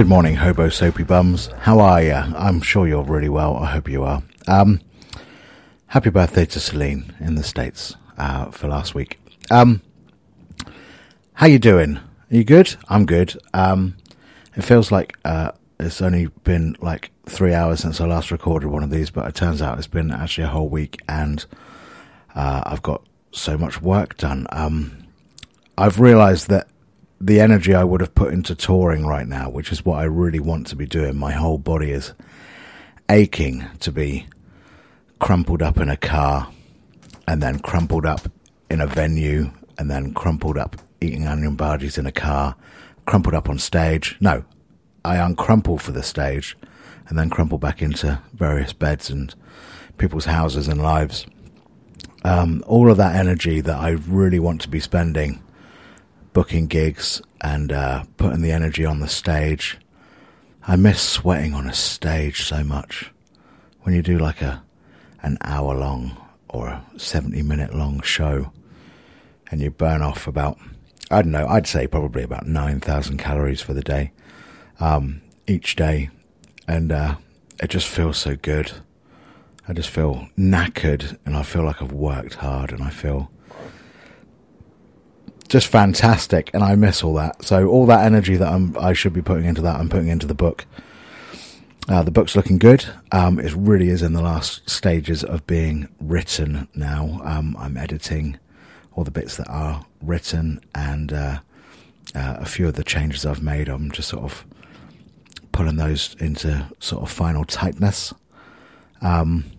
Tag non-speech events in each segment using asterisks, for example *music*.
Good morning, hobo soapy bums. How are you? I'm sure you're really well. I hope you are. Um, happy birthday to Celine in the States uh, for last week. Um, how you doing? Are you good? I'm good. Um, it feels like uh, it's only been like three hours since I last recorded one of these, but it turns out it's been actually a whole week, and uh, I've got so much work done. Um, I've realised that the energy I would have put into touring right now, which is what I really want to be doing, my whole body is aching to be crumpled up in a car and then crumpled up in a venue and then crumpled up eating onion bhajis in a car, crumpled up on stage. No, I uncrumple for the stage and then crumple back into various beds and people's houses and lives. Um, all of that energy that I really want to be spending booking gigs and uh, putting the energy on the stage. I miss sweating on a stage so much. When you do like a an hour long or a 70 minute long show and you burn off about, I don't know, I'd say probably about 9,000 calories for the day, um, each day. And uh, it just feels so good. I just feel knackered and I feel like I've worked hard and I feel just fantastic, and I miss all that. So all that energy that I'm, I should be putting into that, I'm putting into the book. Uh, the book's looking good. Um, it really is in the last stages of being written now. Um, I'm editing all the bits that are written, and uh, uh, a few of the changes I've made. I'm just sort of pulling those into sort of final tightness. Um,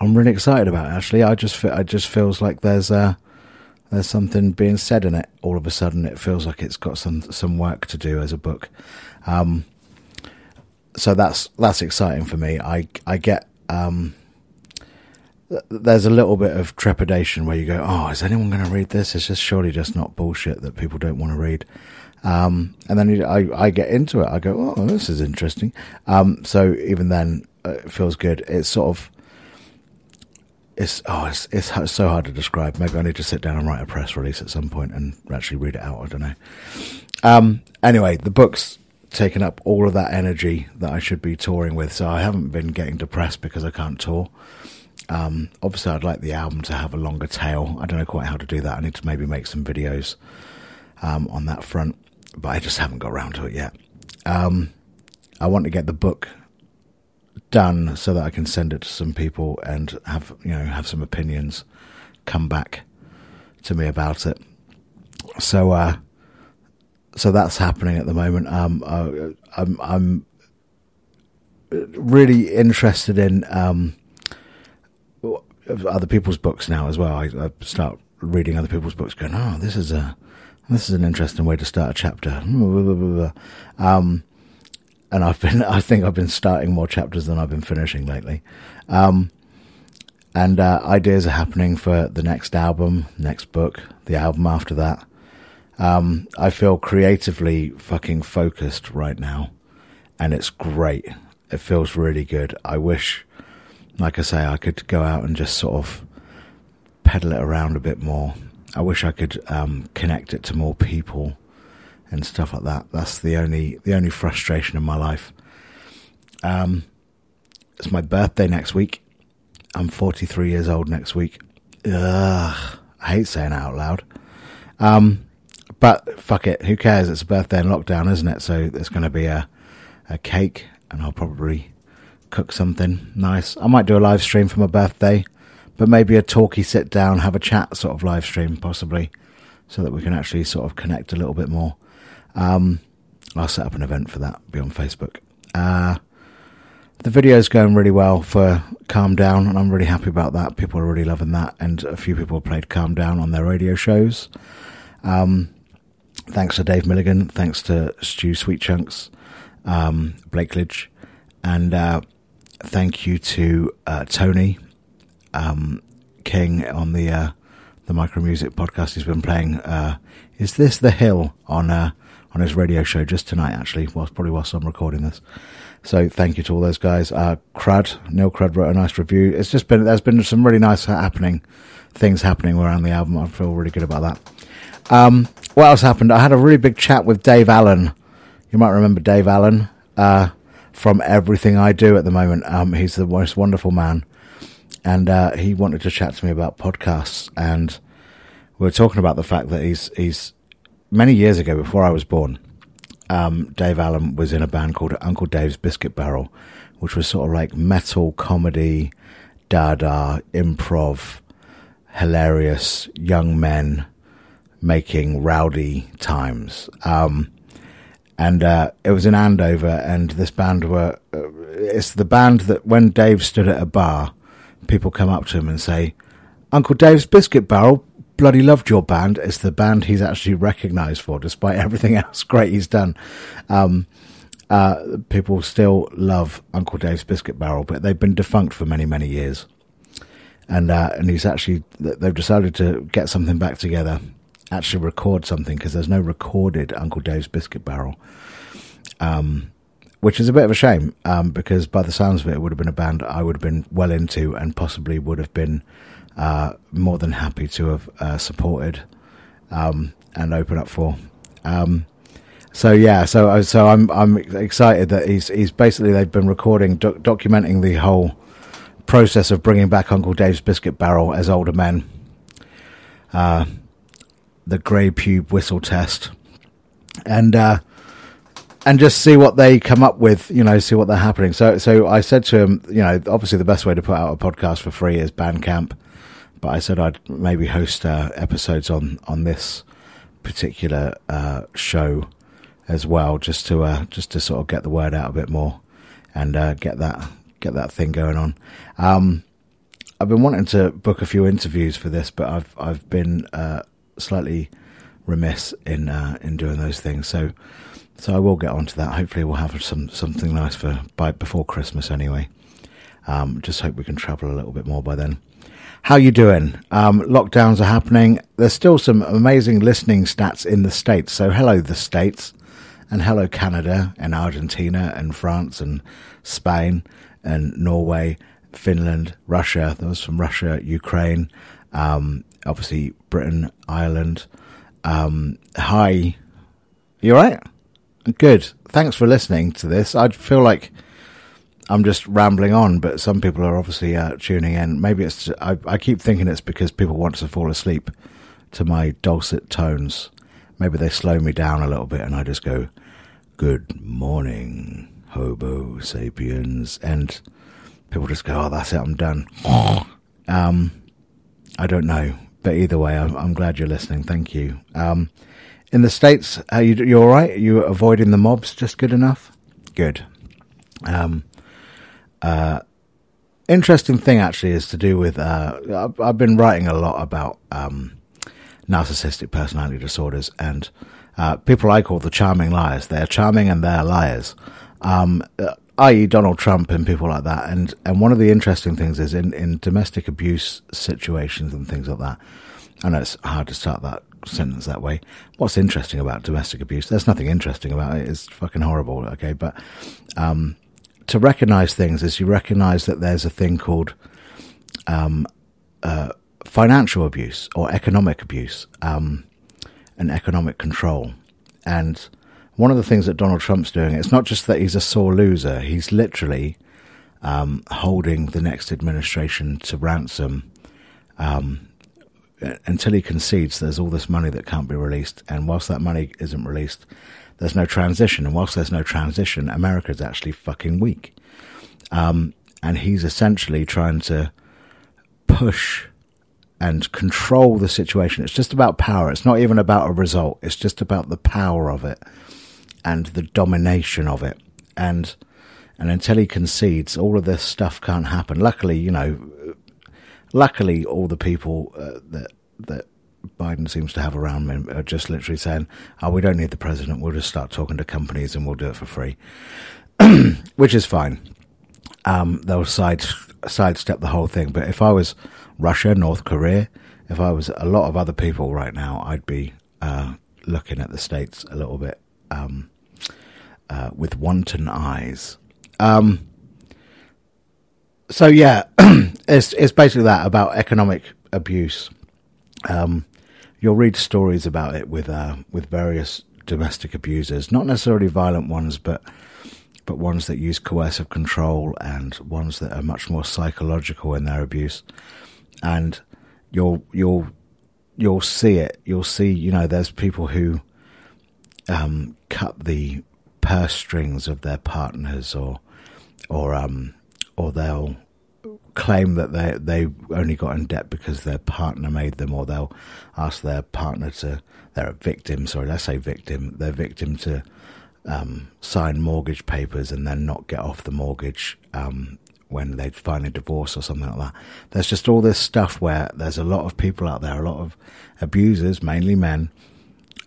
I'm really excited about it. Actually, I just it just feels like there's a there's something being said in it. All of a sudden, it feels like it's got some some work to do as a book. Um, so that's that's exciting for me. I I get um, there's a little bit of trepidation where you go, oh, is anyone going to read this? It's just surely just not bullshit that people don't want to read. Um, and then I, I get into it. I go, oh, this is interesting. Um, so even then, uh, it feels good. It's sort of it's oh it's it's so hard to describe. Maybe I need to sit down and write a press release at some point and actually read it out. I don't know. Um, anyway, the book's taken up all of that energy that I should be touring with, so I haven't been getting depressed because I can't tour. Um, obviously, I'd like the album to have a longer tail. I don't know quite how to do that. I need to maybe make some videos um, on that front, but I just haven't got around to it yet. Um, I want to get the book done so that I can send it to some people and have you know have some opinions come back to me about it. So uh, so that's happening at the moment. Um, uh, I'm I'm really interested in um, other people's books now as well. I, I, start reading other people's books, going, "Oh, this is a this is an interesting way to start a chapter." *laughs* Um, and I've been *laughs* I think I've been starting more chapters than I've been finishing lately. Um, and uh, ideas are happening for the next album, next book, the album after that. Um, I feel creatively fucking focused right now, and it's great. It feels really good. I wish, like I say, I could go out and just sort of pedal it around a bit more. I wish I could um, connect it to more people and stuff like that. That's the only the only frustration in my life. Um, it's my birthday next week. I'm 43 years old next week. Ugh, I hate saying it out loud. Um, but fuck it, who cares? It's a birthday in lockdown, isn't it? So there's going to be a a cake, and I'll probably cook something nice. I might do a live stream for my birthday, but maybe a talky sit down, have a chat sort of live stream, possibly, so that we can actually sort of connect a little bit more. Um, I'll set up an event for that, be on Facebook. Uh, the video is going really well for Calm Down, and I'm really happy about that. People are really loving that, and a few people played Calm Down on their radio shows. Um, thanks to Dave Milligan, thanks to Stu Sweet Chunks, um, and uh, thank you to uh, Tony um, King on the uh, the Micro Music podcast. He's been playing. Uh, is this the Hill on uh, on his radio show just tonight, actually, whilst probably whilst I'm recording this. So thank you to all those guys. Uh, Crud, Neil Crud wrote a nice review. It's just been, there's been some really nice happening, things happening around the album. I feel really good about that. Um, what else happened? I had a really big chat with Dave Allen You might remember Dave Allen uh, from everything I do at the moment. Um, he's the most wonderful man, and uh, he wanted to chat to me about podcasts. And we are talking about the fact that he's he's many years ago, before I was born. Um, Dave Allen was in a band called Uncle Dave's Biscuit Barrel, which was sort of like metal comedy, dada, improv, hilarious young men making rowdy times. Um, and uh, it was in Andover, and this band were. Uh, it's the band that when Dave stood at a bar, people come up to him and say, "Uncle Dave's Biscuit Barrel, bloody loved your band." It's the band he's actually recognised for, despite everything *laughs* else great he's done. Um, uh, people still love Uncle Dave's Biscuit Barrel, but they've been defunct for many, many years. And uh, and he's actually they've decided to get something back together actually record something because there's no recorded Uncle Dave's Biscuit Barrel, um, which is a bit of a shame um, because by the sounds of it, it would have been a band I would have been well into and possibly would have been uh, more than happy to have uh, supported um, and open up for. Um, so yeah, so uh, so I'm I'm excited that he's he's basically they've been recording doc- documenting the whole process of bringing back Uncle Dave's Biscuit Barrel as older men. Uh, the grey pube whistle test, and uh, and just see what they come up with. You know, see what they're happening. So so I said to him, you know, obviously the best way to put out a podcast for free is Bandcamp, but I said I'd maybe host uh, episodes on on this particular uh, show as well, just to uh, just to sort of get the word out a bit more and uh, get that get that thing going on. Um, I've been wanting to book a few interviews for this, but I've I've been uh, slightly remiss in uh, in doing those things. So so I will get onto that. Hopefully, we'll have some something nice for by before Christmas anyway. Um, just hope we can travel a little bit more by then. How you doing? Um, lockdowns are happening. There's still some amazing listening stats in the states. So hello, the states, and hello, Canada, and Argentina, and France, and Spain, and Norway, Finland, Russia. There was from Russia, Ukraine, um, obviously Britain, Ireland. Um, hi, you all right? Good. Thanks for listening to this. I feel like I'm just rambling on, but some people are obviously uh, tuning in. Maybe it's I, I keep thinking it's because people want to fall asleep to my dulcet tones. Maybe they slow me down a little bit, and I just go, "Good morning, Homo sapiens," and people just go, "Oh, that's it, I'm done." *laughs* um, I don't know, but either way, I'm, I'm glad you're listening. Thank you. Um, in the states, are you you all right? Are you avoiding the mobs just good enough? Good. Um, uh, interesting thing actually is to do with. Uh, I've, I've, been writing a lot about um, narcissistic personality disorders and uh, people I call the charming liars. They're charming and they're liars. Um, i.e., Donald Trump and people like that. And and one of the interesting things is in, in domestic abuse situations and things like that. I know it's hard to start that sentence that way. What's interesting about domestic abuse? There's nothing interesting about it. It's fucking horrible. Okay, but um, to recognize things is you recognize that there's a thing called um, uh, financial abuse or economic abuse um, and economic control, and one of the things that Donald Trump's doing, it's not just that he's a sore loser, he's literally um, holding the next administration to ransom um, until he concedes there's all this money that can't be released. And whilst that money isn't released, there's no transition. And whilst there's no transition, America's actually fucking weak. Um, and he's essentially trying to push and control the situation. It's just about power. It's not even about a result. It's just about the power of it and the domination of it. And and until he concedes, all of this stuff can't happen. Luckily, you know, luckily, all the people uh, that that Biden seems to have around him are just literally saying, "Oh, we don't need the president. We'll just start talking to companies and we'll do it for free," *clears throat* which is fine. Um, they'll side sidestep the whole thing. But if I was Russia, North Korea, if I was a lot of other people right now, I'd be uh, looking at the states a little bit um, uh, with wanton eyes. Um, so yeah, *clears throat* it's it's basically that about economic abuse. Um, you'll read stories about it with uh, with various domestic abusers, not necessarily violent ones, but but ones that use coercive control and ones that are much more psychological in their abuse. And you'll you'll you'll see it. You'll see, you know, there's people who um, cut the purse strings of their partners, or or um, or they'll claim that they they only got in debt because their partner made them, or they'll ask their partner to they're a victim. Sorry, let's say victim. They're victim to um, sign mortgage papers and then not get off the mortgage um, when they finally divorce or something like that. There's just all this stuff where there's a lot of people out there, a lot of abusers, mainly men,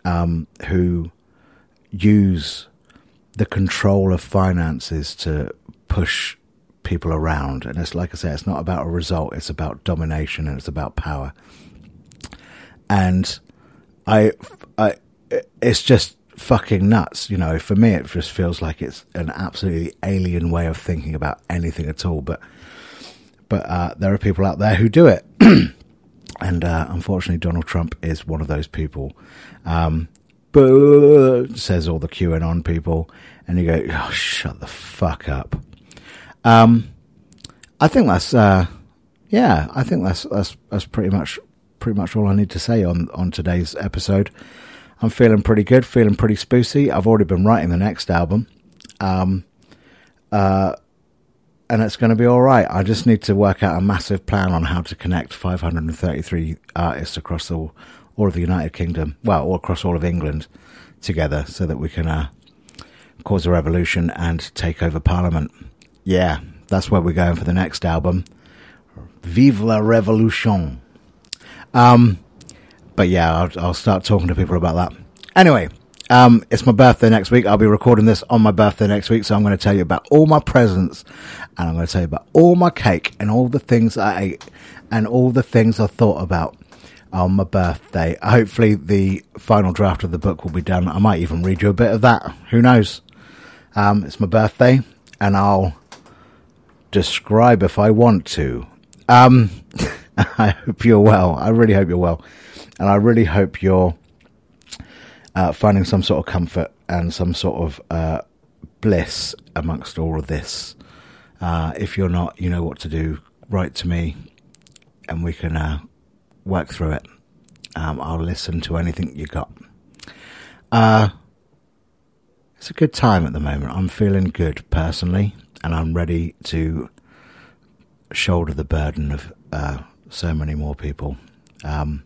um, who use the control of finances to push people around. And it's like I say, it's not about a result, it's about domination and it's about power. And I, I, it's just fucking nuts. You know, for me, it just feels like it's an absolutely alien way of thinking about anything at all. But, but uh, there are people out there who do it. *clears throat* and uh, unfortunately, Donald Trump is one of those people. Um, says all the QAnon people, and you go, oh, shut the fuck up. Um, I think that's, uh, yeah, I think that's that's that's pretty much pretty much all I need to say on on today's episode. I'm feeling pretty good, feeling pretty spooky. I've already been writing the next album, um, uh, and it's going to be all right. I just need to work out a massive plan on how to connect 533 artists across all all of the United Kingdom, well, all across all of England together, so that we can uh, cause a revolution and take over Parliament. Yeah, that's where we're going for the next album. Vive la Revolution. Um, but yeah, I'll, I'll, start talking to people about that. Anyway, um, it's my birthday next week. I'll be recording this on my birthday next week, so I'm going to tell you about all my presents, and I'm going to tell you about all my cake and all the things I ate and all the things I thought about on my birthday. Hopefully, the final draft of the book will be done. I might even read you a bit of that. Who knows? Um, it's my birthday, and I'll describe if I want to. Um, *laughs* I hope you're well. I really hope you're well. And I really hope you're uh, finding some sort of comfort and some sort of uh, bliss amongst all of this. Uh, if you're not, you know what to do. Write to me and we can uh, work through it. Um, I'll listen to anything you got. Uh, it's a good time at the moment. I'm feeling good personally, and I'm ready to shoulder the burden of uh, so many more people. Um,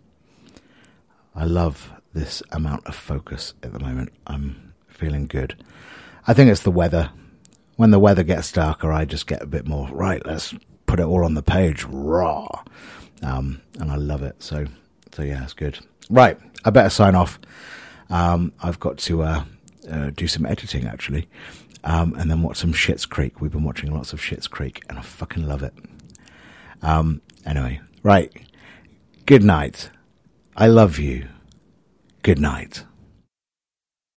I love this amount of focus at the moment. I'm feeling good. I think it's the weather. When the weather gets darker, I just get a bit more, right, let's put it all on the page, raw. Um, and I love it. So, so yeah, it's good. Right, I better sign off. Um, I've got to uh, uh, do some editing actually, um, and then watch some Schitt's Creek. We've been watching lots of Schitt's Creek, and I fucking love it. Um, anyway, right. Good night. I love you. Good night.